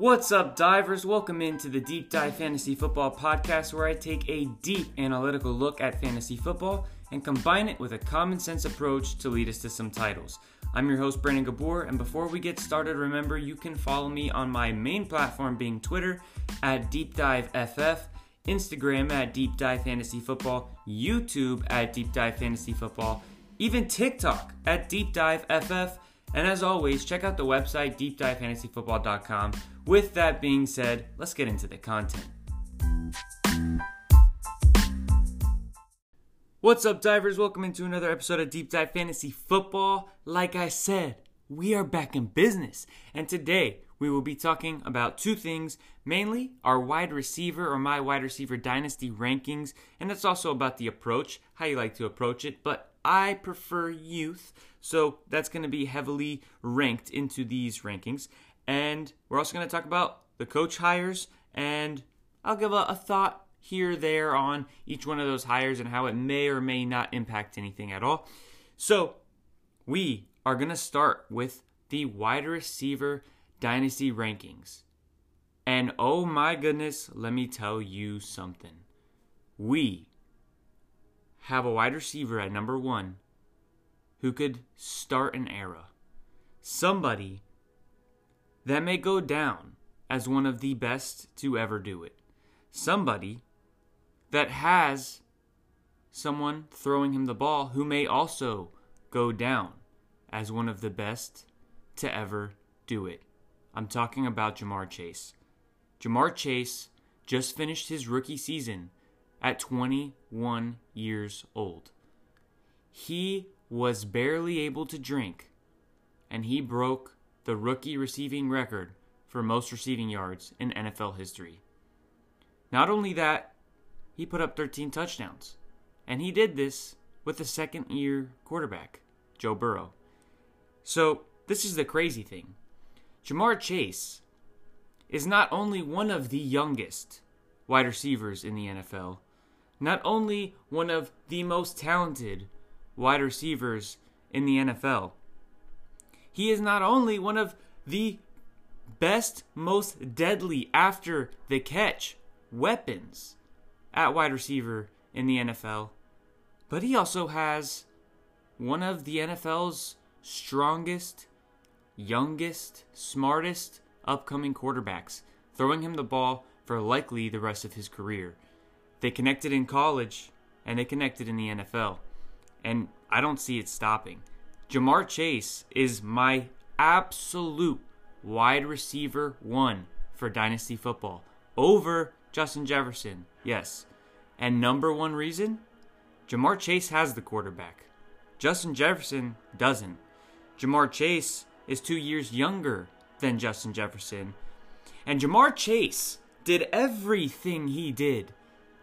What's up, divers? Welcome into the Deep Dive Fantasy Football Podcast, where I take a deep analytical look at fantasy football and combine it with a common sense approach to lead us to some titles. I'm your host, Brandon Gabor, and before we get started, remember you can follow me on my main platform being Twitter at Deep Dive FF, Instagram at Deep Dive Fantasy Football, YouTube at Deep Dive Fantasy Football, even TikTok at Deep Dive FF. And as always, check out the website deepdivefantasyfootball.com. With that being said, let's get into the content. What's up, divers? Welcome into another episode of Deep Dive Fantasy Football. Like I said, we are back in business. And today, we will be talking about two things mainly our wide receiver or my wide receiver dynasty rankings, and that's also about the approach, how you like to approach it. But I prefer youth, so that's going to be heavily ranked into these rankings. And we're also going to talk about the coach hires, and I'll give a, a thought here there on each one of those hires and how it may or may not impact anything at all. So, we are going to start with the wide receiver dynasty rankings. And oh my goodness, let me tell you something. We have a wide receiver at number one who could start an era. Somebody that may go down as one of the best to ever do it. Somebody that has someone throwing him the ball who may also go down as one of the best to ever do it. I'm talking about Ja'Marr Chase. Ja'Marr Chase just finished his rookie season at 21 years old. He was barely able to drink, and he broke the rookie receiving record for most receiving yards in NFL history. Not only that, he put up 13 touchdowns, and he did this with a second year quarterback, Joe Burrow. So, this is the crazy thing. Ja'Marr Chase is not only one of the youngest wide receivers in the NFL, not only one of the most talented wide receivers in the NFL, he is not only one of the best, most deadly after the catch weapons at wide receiver in the NFL, but he also has one of the NFL's strongest, youngest, smartest upcoming quarterbacks, throwing him the ball for likely the rest of his career. They connected in college and they connected in the NFL. And I don't see it stopping. Ja'Marr Chase is my absolute wide receiver one for Dynasty football over Justin Jefferson. Yes. And number one reason? Ja'Marr Chase has the quarterback. Justin Jefferson doesn't. Ja'Marr Chase is two years younger than Justin Jefferson. And Ja'Marr Chase did everything he did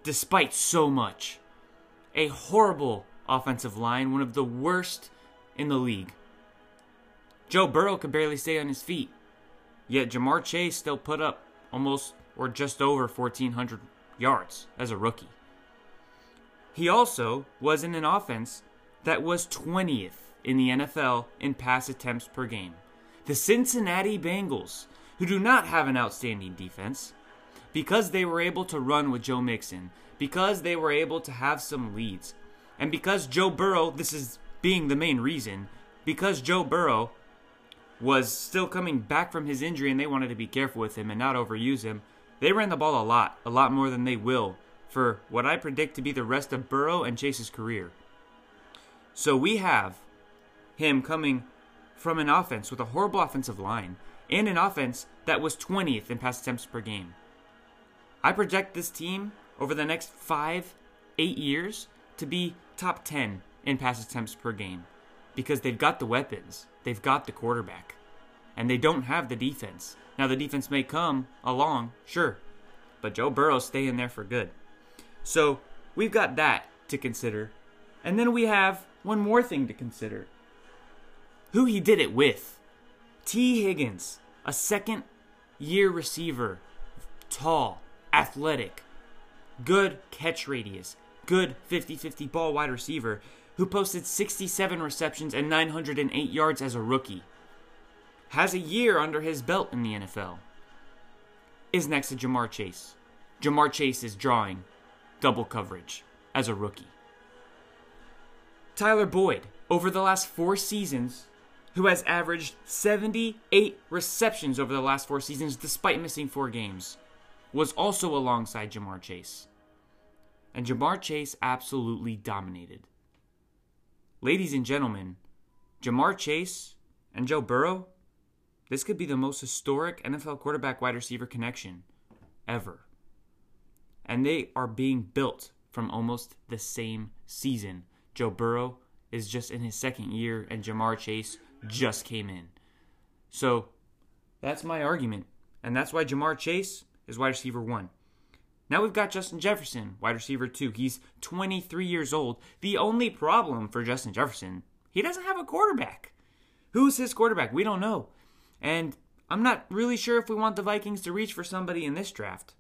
despite so much. A horrible offensive line, one of the worst in the league. Joe Burrow could barely stay on his feet. Yet Ja'Marr Chase still put up almost or just over 1,400 yards as a rookie. He also was in an offense that was 20th in the NFL in pass attempts per game. The Cincinnati Bengals, who do not have an outstanding defense, because they were able to run with Joe Mixon, because they were able to have some leads, and because Joe Burrow, this is being the main reason, because Joe Burrow was still coming back from his injury and they wanted to be careful with him and not overuse him, they ran the ball a lot, a lot more than they will for what I predict to be the rest of Burrow and Chase's career. So we have him coming from an offense with a horrible offensive line and an offense that was 20th in pass attempts per game. I project this team over the next five, eight years to be top 10 in pass attempts per game because they've got the weapons, they've got the quarterback, and they don't have the defense. Now, the defense may come along, sure, but Joe Burrow's staying there for good. So, we've got that to consider. And then we have one more thing to consider who he did it with. Tee Higgins, a second year receiver, tall, athletic, good catch radius, good 50 50 ball wide receiver, who posted 67 receptions and 908 yards as a rookie. Has a year under his belt in the NFL. is next to Ja'Marr Chase. Ja'Marr Chase is drawing double coverage as a rookie. Tyler Boyd, over the last four seasons, who has averaged 78 receptions over the last four seasons despite missing four games, was also alongside Ja'Marr Chase. And Ja'Marr Chase absolutely dominated. Ladies and gentlemen, Ja'Marr Chase and Joe Burrow, this could be the most historic NFL quarterback wide receiver connection ever. And they are being built from almost the same season. Joe Burrow is just in his second year, and Ja'Marr Chase just came in. So that's my argument. And that's why Ja'Marr Chase is wide receiver one. Now we've got Justin Jefferson, wide receiver two. He's 23 years old. The only problem for Justin Jefferson, he doesn't have a quarterback. Who's his quarterback? We don't know. And I'm not really sure if we want the Vikings to reach for somebody in this draft.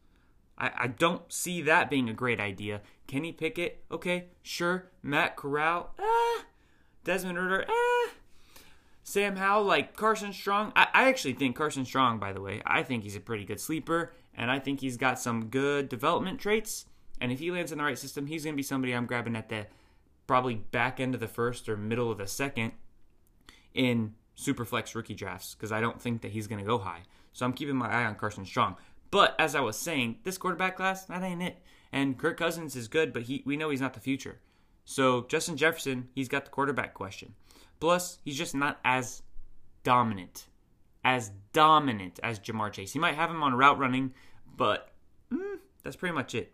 I, I don't see that being a great idea. Kenny Pickett, okay, sure. Matt Corral, ah. Desmond Ridder, ah. Sam Howell, like Carson Strong. I, I actually think Carson Strong, by the way, I think he's a pretty good sleeper, and I think he's got some good development traits. And if he lands in the right system, he's going to be somebody I'm grabbing at the probably back end of the first or middle of the second in Superflex rookie drafts because I don't think that he's going to go high. So I'm keeping my eye on Carson Strong. But as I was saying, this quarterback class, that ain't it. And Kirk Cousins is good, but he we know he's not the future. So Justin Jefferson, he's got the quarterback question. Plus, he's just not as dominant, as dominant as Ja'Marr Chase. He might have him on route running, but mm, that's pretty much it.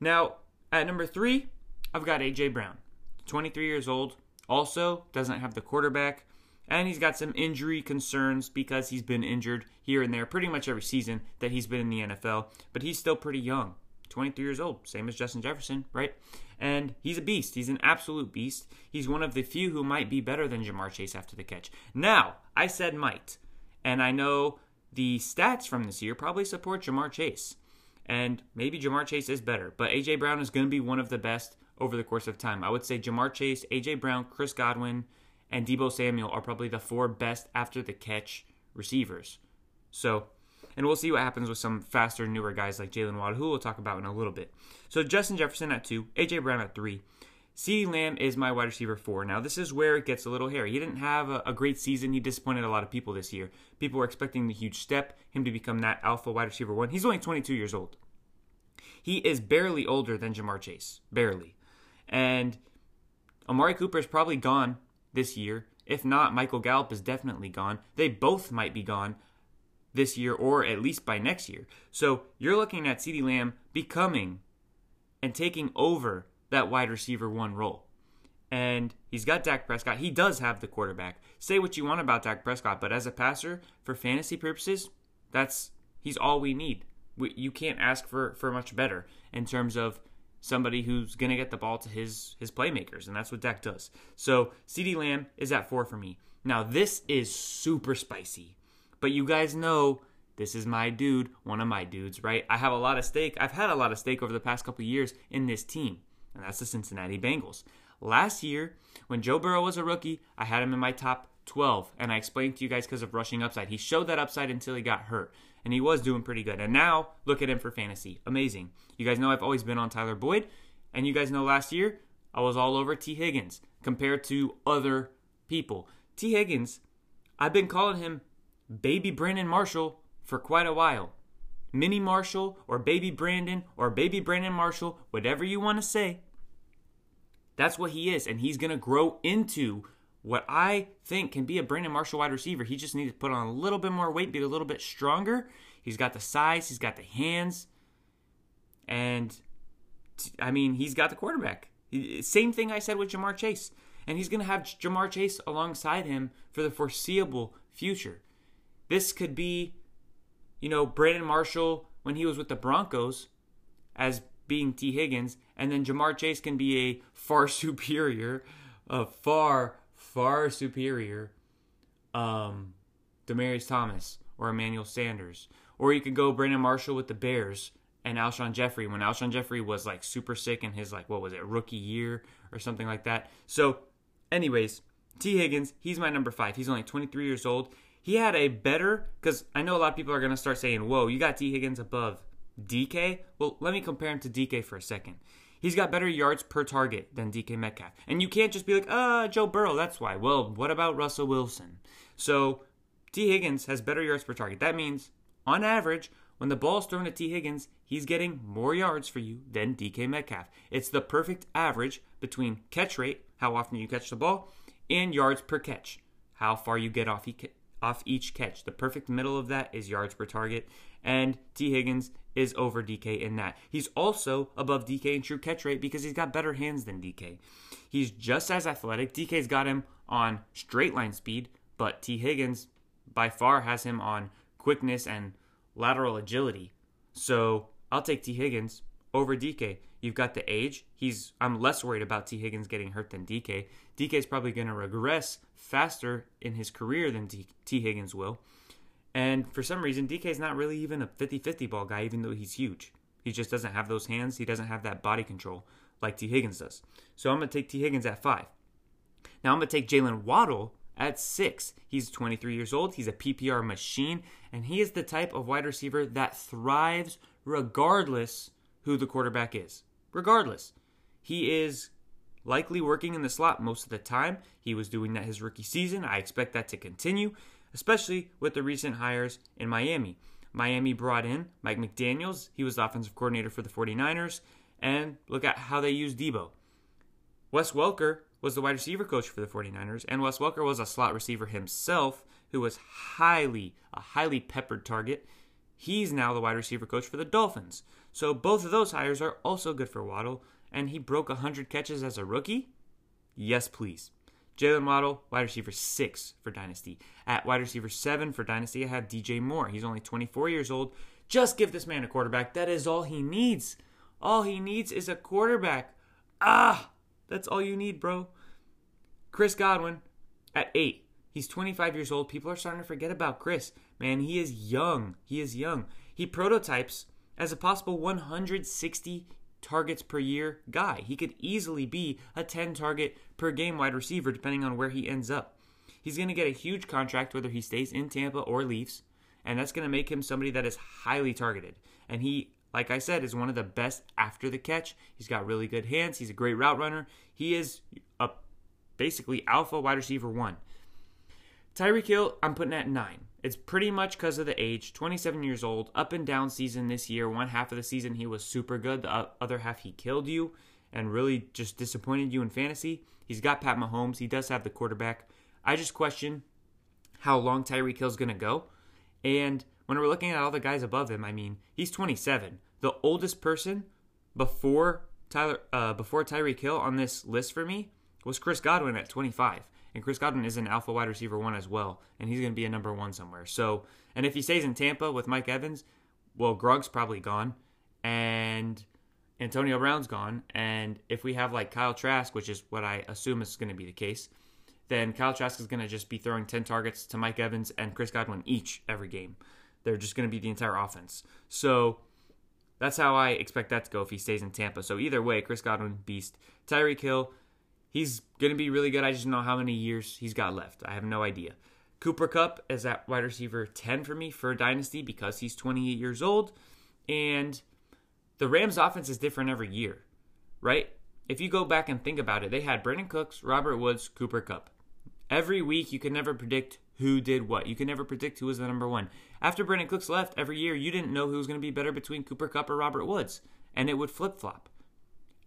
Now, at number three, I've got AJ Brown, 23 years old. Also, doesn't have the quarterback. And he's got some injury concerns because he's been injured here and there pretty much every season that he's been in the NFL. But he's still pretty young 23 years old, same as Justin Jefferson, right? And he's a beast. He's an absolute beast. He's one of the few who might be better than Ja'Marr Chase after the catch. Now, I said might. And I know the stats from this year probably support Ja'Marr Chase. And maybe Ja'Marr Chase is better. But A.J. Brown is going to be one of the best over the course of time. I would say Ja'Marr Chase, A.J. Brown, Chris Godwin, and Deebo Samuel are probably the four best after the catch receivers. So, and we'll see what happens with some faster, newer guys like Jalen Waddle, who we'll talk about in a little bit. So, Justin Jefferson at two, AJ Brown at three. CeeDee Lamb is my wide receiver four. Now, this is where it gets a little hairy. He didn't have a, a, great season. He disappointed a lot of people this year. People were expecting the huge step, him to become that alpha wide receiver one. He's only 22 years old. He is barely older than Ja'Marr Chase. Barely. And Amari Cooper is probably gone this year. If not, Michael Gallup is definitely gone. They both might be gone this year or at least by next year. So you're looking at CeeDee Lamb becoming and taking over that wide receiver one role. And he's got Dak Prescott. He does have the quarterback. Say what you want about Dak Prescott, but as a passer, for fantasy purposes, that's he's all we need. We, you can't ask for, for much better in terms of somebody who's going to get the ball to his his playmakers, and that's what Dak does. So CeeDee Lamb is at four for me. Now this is super spicy, but you guys know this is my dude, one of my dudes, right? I have a lot of stake. I've had a lot of stake over the past couple years in this team, and that's the Cincinnati Bengals. Last year, when Joe Burrow was a rookie, I had him in my top 12, and I explained to you guys because of rushing upside. He showed that upside until he got hurt and he was doing pretty good. And now look at him for fantasy. Amazing. You guys know I've always been on Tyler Boyd, and you guys know last year I was all over Tee Higgins compared to other people. Tee Higgins, I've been calling him Baby Brandon Marshall for quite a while. Mini Marshall or Baby Brandon or Baby Brandon Marshall, whatever you want to say. That's what he is, and he's going to grow into what I think can be a Brandon Marshall wide receiver. He just needs to put on a little bit more weight, be a little bit stronger. He's got the size, he's got the hands, and I mean, he's got the quarterback. Same thing I said with Ja'Marr Chase. And he's going to have Ja'Marr Chase alongside him for the foreseeable future. This could be, you know, Brandon Marshall when he was with the Broncos as being Tee Higgins, and then Ja'Marr Chase can be a far superior, a far, far superior um, Demaryius Thomas or Emmanuel Sanders. Or you could go Brandon Marshall with the Bears and Alshon Jeffery when Alshon Jeffery was like super sick in his like what was it rookie year or something like that. So, anyways, Tee Higgins, he's my number five. He's only 23 years old. He had a better, because I know a lot of people are going to start saying, whoa, you got Tee Higgins above DK. Well, let me compare him to DK for a second. He's got better yards per target than DK Metcalf. And you can't just be like, ah, Joe Burrow, that's why. Well, what about Russell Wilson? So Tee Higgins has better yards per target. That means, on average, when the ball's thrown at Tee Higgins, he's getting more yards for you than DK Metcalf. It's the perfect average between catch rate, how often you catch the ball, and yards per catch, how far you get off, off each catch. The perfect middle of that is yards per target, and Tee Higgins is over DK in that. He's also above DK in true catch rate because he's got better hands than DK. He's just as athletic. DK's got him on straight line speed, but Tee Higgins by far has him on quickness and lateral agility. So I'll take Tee Higgins over DK. You've got the age. He's I'm less worried about Tee Higgins getting hurt than DK. DK is probably going to regress faster in his career than Tee Higgins will. And for some reason, DK is not really even a 50-50 ball guy, even though he's huge. He just doesn't have those hands. He doesn't have that body control like Tee Higgins does. So I'm going to take Tee Higgins at five. Now I'm going to take Jalen Waddle at six. He's 23 years old. He's a PPR machine, and he is the type of wide receiver that thrives regardless who the quarterback is. Regardless. He is likely working in the slot most of the time. He was doing that his rookie season. I expect that to continue, especially with the recent hires in Miami. Miami brought in Mike McDaniels. He was the offensive coordinator for the 49ers. And look at how they use Deebo. Wes Welker was the wide receiver coach for the 49ers, and Wes Welker was a slot receiver himself who was highly, a highly peppered target. He's now the wide receiver coach for the Dolphins. So both of those hires are also good for Waddle, and he broke 100 catches as a rookie? Yes, please. Jalen Waddle, wide receiver 6 for Dynasty. At wide receiver 7 for Dynasty, I have DJ Moore. He's only 24 years old. Just give this man a quarterback. That is all he needs. All he needs is a quarterback. Ah! That's all you need, bro. Chris Godwin at eight. He's 25 years old. People are starting to forget about Chris. Man, he is young. He is young. He prototypes as a possible 160 targets per year guy. He could easily be a 10 target per game wide receiver, depending on where he ends up. He's going to get a huge contract whether he stays in Tampa or leaves, and that's going to make him somebody that is highly targeted. And he like I said, is one of the best after the catch. He's got really good hands. He's a great route runner. He is a basically alpha wide receiver one. Tyreek Hill, I'm putting at nine. It's pretty much because of the age. 27 years old, up and down season this year. One half of the season he was super good. The other half he killed you and really just disappointed you in fantasy. He's got Pat Mahomes. He does have the quarterback. I just question how long Tyreek Hill's going to go. And when we're looking at all the guys above him, I mean, he's 27. The oldest person before Tyler, uh, before Tyreek Hill on this list for me was Chris Godwin at 25. And Chris Godwin is an alpha wide receiver one as well, and he's going to be a number one somewhere. So, and if he stays in Tampa with Mike Evans, well, Grug's probably gone, and Antonio Brown's gone, and if we have like Kyle Trask, which is what I assume is going to be the case, then Kyle Trask is going to just be throwing 10 targets to Mike Evans and Chris Godwin each every game. They're just going to be the entire offense. So that's how I expect that to go if he stays in Tampa. So either way, Chris Godwin, beast. Tyreek Hill, he's going to be really good. I just don't know how many years he's got left. I have no idea. Cooper Kupp is at wide receiver 10 for me for Dynasty because he's 28 years old. And the Rams offense is different every year, right? If you go back and think about it, they had Brandin Cooks, Robert Woods, Cooper Kupp. Every week, you could never predict who did what. You could never predict who was the number one. After Brandin Cooks left, every year you didn't know who was going to be better between Cooper Kupp or Robert Woods, and it would flip flop.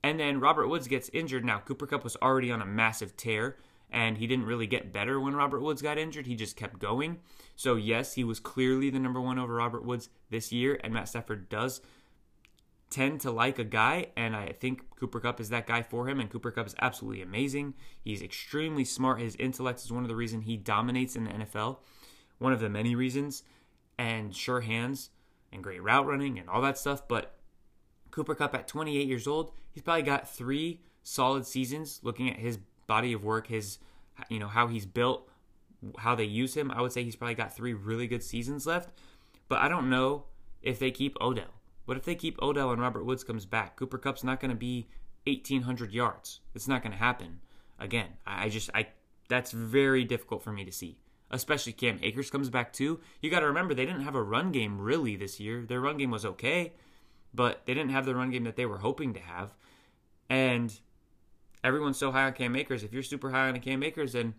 And then Robert Woods gets injured. Now Cooper Kupp was already on a massive tear, and he didn't really get better when Robert Woods got injured. He just kept going. So yes, he was clearly the number one over Robert Woods this year, and Matt Stafford does tend to like a guy, and I think Cooper Kupp is that guy for him. And Cooper Kupp is absolutely amazing. He's extremely smart. His intellect is one of the reasons he dominates in the NFL. One of the many reasons, and sure hands and great route running and all that stuff. But Cooper Kupp at 28 years old, he's probably got three solid seasons. Looking at his body of work, his you know how he's built, how they use him, I would say he's probably got three really good seasons left. But I don't know if they keep Odell. What if they keep Odell and Robert Woods comes back? Cooper Kupp's not going to be 1,800 yards. It's not going to happen again. I just, I that's very difficult for me to see. especially Cam Akers comes back too. You got to remember they didn't have a run game really this year. Their run game was okay, but they didn't have the run game that they were hoping to have. And everyone's so high on Cam Akers. If you're super high on Cam Akers, then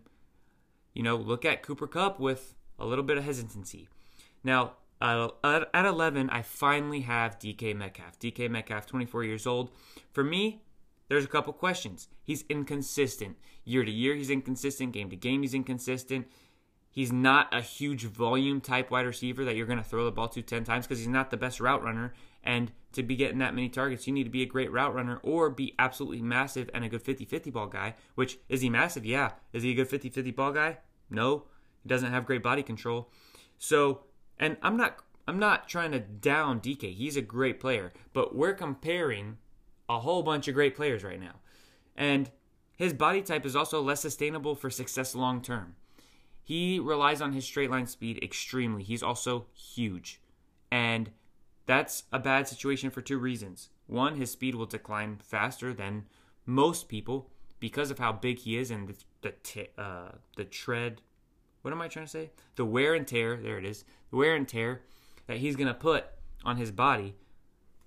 you know look at Cooper Kupp with a little bit of hesitancy. Now uh, at 11, I finally have DK Metcalf. DK Metcalf, 24 years old. For me, there's a couple questions. He's inconsistent. Year to year, he's inconsistent. Game to game, he's inconsistent. He's not a huge volume type wide receiver that you're going to throw the ball to 10 times because he's not the best route runner. And to be getting that many targets, you need to be a great route runner or be absolutely massive and a good 50 50 ball guy. Which, is he massive? Yeah. Is he a good 50 50 ball guy? No. He doesn't have great body control. So, and I'm not I'm not trying to down DK. He's a great player, but we're comparing a whole bunch of great players right now. And his body type is also less sustainable for success long term. He relies on his straight line speed extremely. He's also huge. And that's a bad situation for two reasons. One, his speed will decline faster than most people because of how big he is and the the, t- uh, the tread. What am I trying to say? The wear and tear. There it is. The wear and tear that he's to put on his body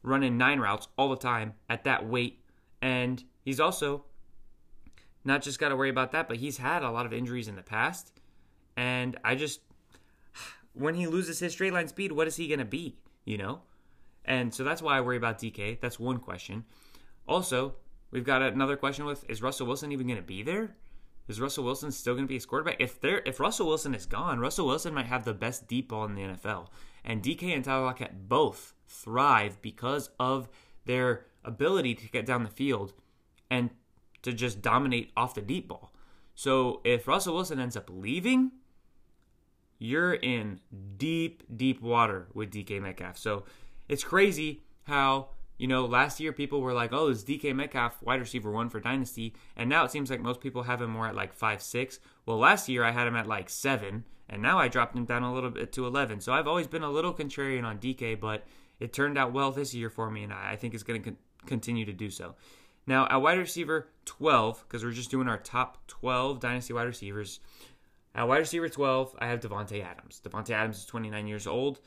running nine routes all the time at that weight. And he's also not just got to worry about that, but he's had a lot of injuries in the past. And I just, when he loses his straight line speed, what is he to be? You know? And so that's why I worry about DK. That's one question. Also, we've got another question with is Russell Wilson even going to be there? Is Russell Wilson still going to be his quarterback? If there, if Russell Wilson is gone, Russell Wilson might have the best deep ball in the NFL. And DK and Tyler Lockett both thrive because of their ability to get down the field and to just dominate off the deep ball. So if Russell Wilson ends up leaving, you're in deep, deep water with DK Metcalf. So it's crazy how, you know, last year people were like, oh, is DK Metcalf wide receiver one for Dynasty? And now it seems like most people have him more at like five, six. Well, last year I had him at like seven and now I dropped him down a little bit to 11. So I've always been a little contrarian on DK, but it turned out well this year for me, and I think it's going to con- continue to do so. Now, at wide receiver 12, because we're just doing our top 12 dynasty wide receivers, at wide receiver 12, I have Davante Adams. Davante Adams is 29 years old.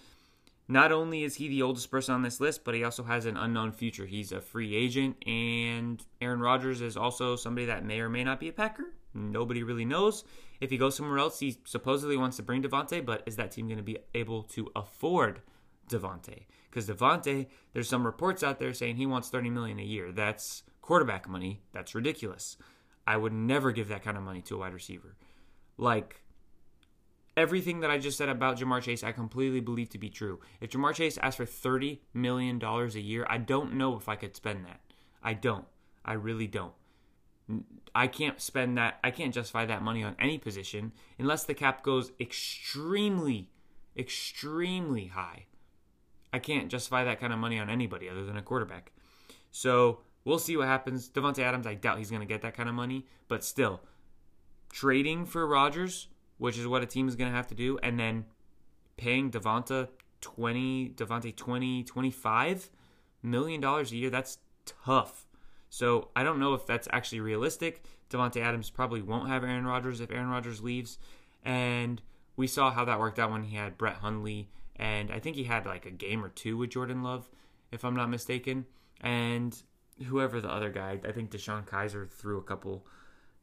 Not only is he the oldest person on this list, but he also has an unknown future. He's a free agent, and Aaron Rodgers is also somebody that may or may not be a Packer. Nobody really knows. If he goes somewhere else, he supposedly wants to bring Davante, but is that team going to be able to afford Davante? Because Davante, there's some reports out there saying he wants 30 million a year. That's quarterback money. That's ridiculous. I would never give that kind of money to a wide receiver. Like everything that I just said about Ja'Marr Chase, I completely believe to be true. If Ja'Marr Chase asked for $30 million a year, I don't know if I could spend that. I don't. I really don't. I can't spend that. I can't justify that money on any position unless the cap goes extremely, extremely high. I can't justify that kind of money on anybody other than a quarterback. So we'll see what happens. Davante Adams, I doubt he's going to get that kind of money, but still, trading for Rodgers, which is what a team is going to have to do, and then paying Davante 20, Davante 20, 25 million dollars a year, that's tough. So I don't know if that's actually realistic. Davante Adams probably won't have Aaron Rodgers if Aaron Rodgers leaves. And we saw how that worked out when he had Brett Hundley. And I think he had like a game or two with Jordan Love, if I'm not mistaken. And whoever the other guy, I think DeShone Kizer threw a couple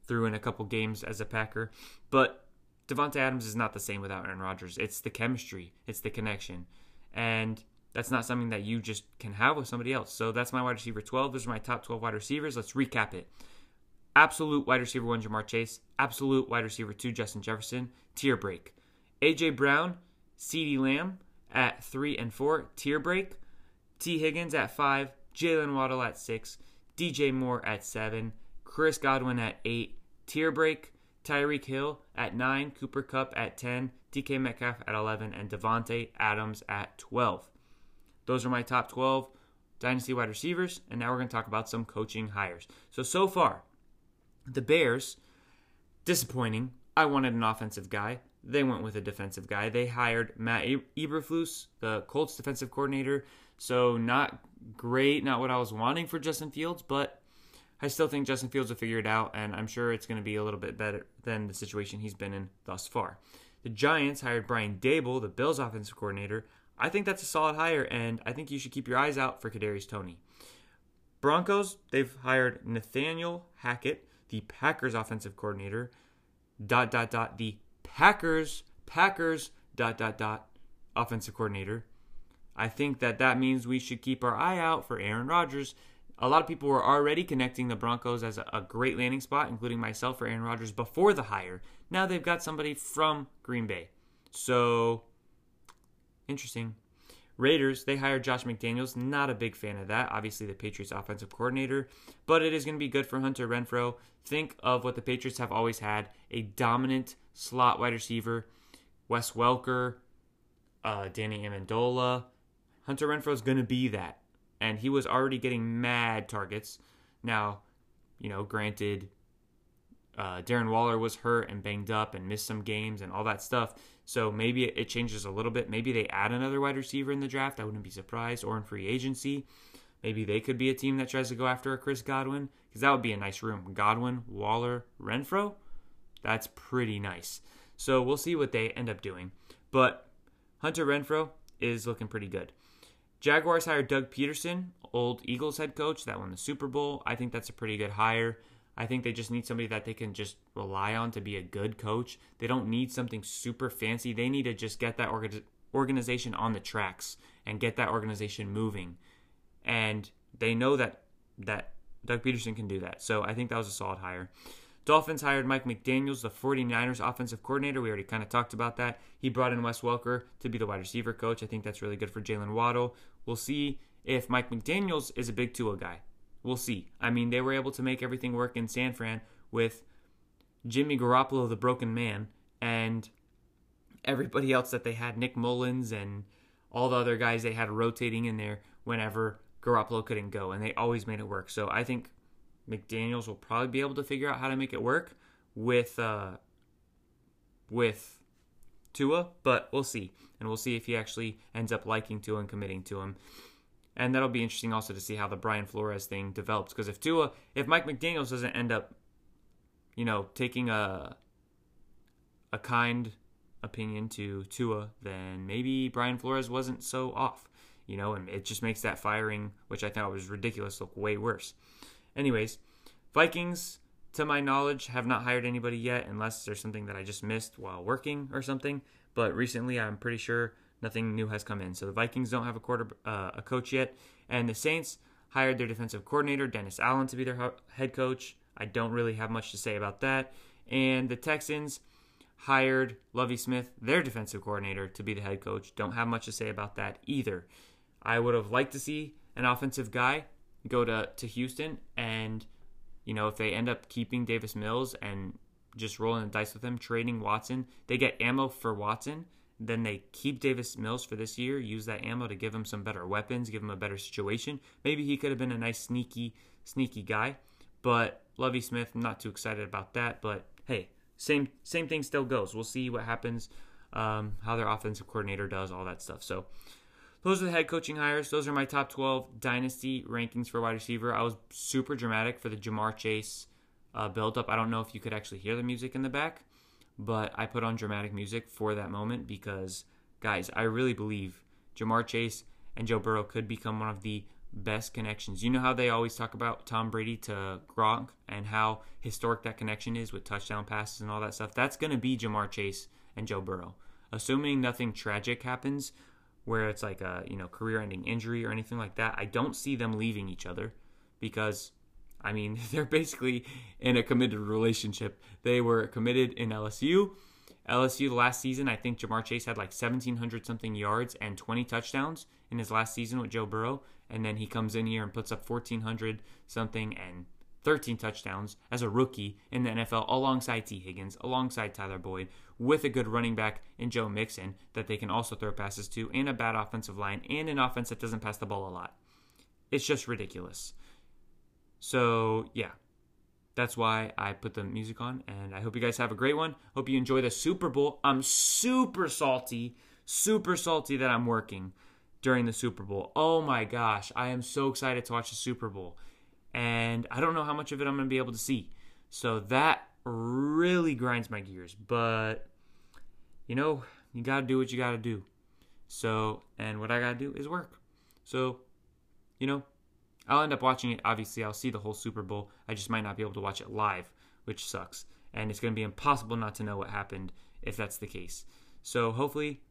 threw in a couple games as a Packer. But Davante Adams is not the same without Aaron Rodgers. It's the chemistry, it's the connection. And that's not something that you just can have with somebody else. So that's my wide receiver 12. Those are my top 12 wide receivers. Let's recap it. Absolute wide receiver one, Ja'Marr Chase. Absolute wide receiver two, Justin Jefferson. Tier break. AJ Brown, CeeDee Lamb at three and four. Tier break. Tee Higgins at five. Jalen Waddle at six. DJ Moore at seven. Chris Godwin at eight. Tier break. Tyreek Hill at nine. Cooper Kupp at 10. DK Metcalf at 11. And Davante Adams at 12. Those are my top 12 dynasty wide receivers. And now we're going to talk about some coaching hires. So, so far, the Bears, disappointing. I wanted an offensive guy. They went with a defensive guy. They hired Matt Eberflus, the Colts defensive coordinator. So, not great, not what I was wanting for Justin Fields, but I still think Justin Fields will figure it out, and I'm sure it's going to be a little bit better than the situation he's been in thus far. The Giants hired Brian Daboll, the Bills offensive coordinator. I think that's a solid hire, and I think you should keep your eyes out for Kadarius Toney. Broncos, they've hired Nathaniel Hackett, the Packers offensive coordinator. Dot dot dot. The Packers, Packers. Dot dot dot. Offensive coordinator. I think that that means we should keep our eye out for Aaron Rodgers. A lot of people were already connecting the Broncos as a, great landing spot, including myself for Aaron Rodgers before the hire. Now they've got somebody from Green Bay. So, interesting. Raiders, they hired Josh McDaniels. Not a big fan of that. Obviously, the Patriots offensive coordinator, but it is going to be good for Hunter Renfrow. Think of what the Patriots have always had a dominant slot wide receiver. Wes Welker, uh, Danny Amendola. Hunter Renfrow is going to be that. And he was already getting mad targets. Now, you know, granted, uh, Darren Waller was hurt and banged up and missed some games and all that stuff. So maybe it changes a little bit. Maybe they add another wide receiver in the draft. I wouldn't be surprised. Or in free agency. Maybe they could be a team that tries to go after a Chris Godwin because that would be a nice room. Godwin, Waller, Renfrow. That's pretty nice. So we'll see what they end up doing. But Hunter Renfrow is looking pretty good. Jaguars hired Doug Pederson, old Eagles head coach that won the Super Bowl. I think that's a pretty good hire. I think they just need somebody that they can just rely on to be a good coach. They don't need something super fancy. They need to just get that organization on the tracks and get that organization moving. And they know that that Doug Pederson can do that. So I think that was a solid hire. Dolphins hired Mike McDaniels, the 49ers offensive coordinator. We already kind of talked about that. He brought in Wes Welker to be the wide receiver coach. I think that's really good for Jalen Waddle. We'll see if Mike McDaniels is a big Tua guy. We'll see. I mean, they were able to make everything work in San Fran with Jimmy Garoppolo, the broken man, and everybody else that they had, Nick Mullens and all the other guys they had rotating in there whenever Garoppolo couldn't go, and they always made it work. So I think McDaniels will probably be able to figure out how to make it work with uh, with Tua, but we'll see, and we'll see if he actually ends up liking Tua and committing to him. And that'll be interesting also to see how the Brian Flores thing develops. Because if Tua, if Mike McDaniels doesn't end up, you know, taking a a kind opinion to Tua, then maybe Brian Flores wasn't so off. You know, and it just makes that firing, which I thought was ridiculous, look way worse. Anyways, Vikings, to my knowledge, have not hired anybody yet, unless there's something that I just missed while working or something. But recently, I'm pretty sure nothing new has come in. So the Vikings don't have a quarter uh, a coach yet, and the Saints hired their defensive coordinator Dennis Allen to be their head coach. I don't really have much to say about that. And the Texans hired Lovie Smith, their defensive coordinator, to be the head coach. Don't have much to say about that either. I would have liked to see an offensive guy go to, to Houston and you know if they end up keeping Davis Mills and just rolling the dice with him, trading Watson, they get ammo for Watson then they keep Davis Mills for this year, use that ammo to give him some better weapons, give him a better situation. Maybe he could have been a nice sneaky, sneaky guy. But Lovie Smith, I'm not too excited about that. But hey, same same thing still goes. We'll see what happens, um, how their offensive coordinator does, all that stuff. So those are the head coaching hires. Those are my top 12 dynasty rankings for wide receiver. I was super dramatic for the Ja'Marr Chase uh, build up. I don't know if you could actually hear the music in the back but I put on dramatic music for that moment because, guys, I really believe Ja'Marr Chase and Joe Burrow could become one of the best connections. You know how they always talk about Tom Brady to Gronk and how historic that connection is with touchdown passes and all that stuff? That's going to be Ja'Marr Chase and Joe Burrow. Assuming nothing tragic happens where it's like a, you know, career-ending injury or anything like that, I don't see them leaving each other because I mean, they're basically in a committed relationship. They were committed in LSU. LSU the last season, I think Ja'Marr Chase had like 1,700 something yards and 20 touchdowns in his last season with Joe Burrow. And then he comes in here and puts up 1,400 something and 13 touchdowns as a rookie in the NFL alongside Tee Higgins, alongside Tyler Boyd, with a good running back in Joe Mixon that they can also throw passes to, and a bad offensive line, and an offense that doesn't pass the ball a lot. It's just ridiculous. So, yeah, that's why I put the music on. And I hope you guys have a great one. Hope you enjoy the Super Bowl. I'm super salty, super salty that I'm working during the Super Bowl. Oh my gosh, I am so excited to watch the Super Bowl. And I don't know how much of it I'm going to be able to see. So that really grinds my gears. But you know, you got to do what you got to do. So, and what I got to do is work. So, you know, I'll end up watching it. Obviously, I'll see the whole Super Bowl. I just might not be able to watch it live, which sucks. And it's going to be impossible not to know what happened if that's the case. So, hopefully,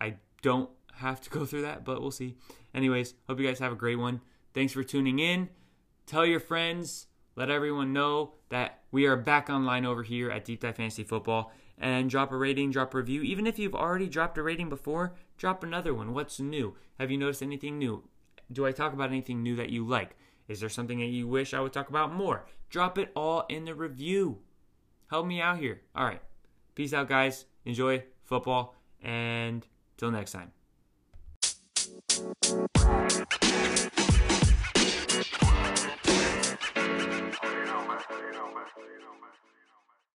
I don't have to go through that, but we'll see. Anyways, hope you guys have a great one. Thanks for tuning in. Tell your friends, let everyone know that we are back online over here at Deep Dive Fantasy Football. And drop a rating, drop a review. Even if you've already dropped a rating before, drop another one. What's new? Have you noticed anything new? Do I talk about anything new that you like? Is there something that you wish I would talk about more? Drop it all in the review. Help me out here. All right. Peace out, guys. Enjoy football. And till next time.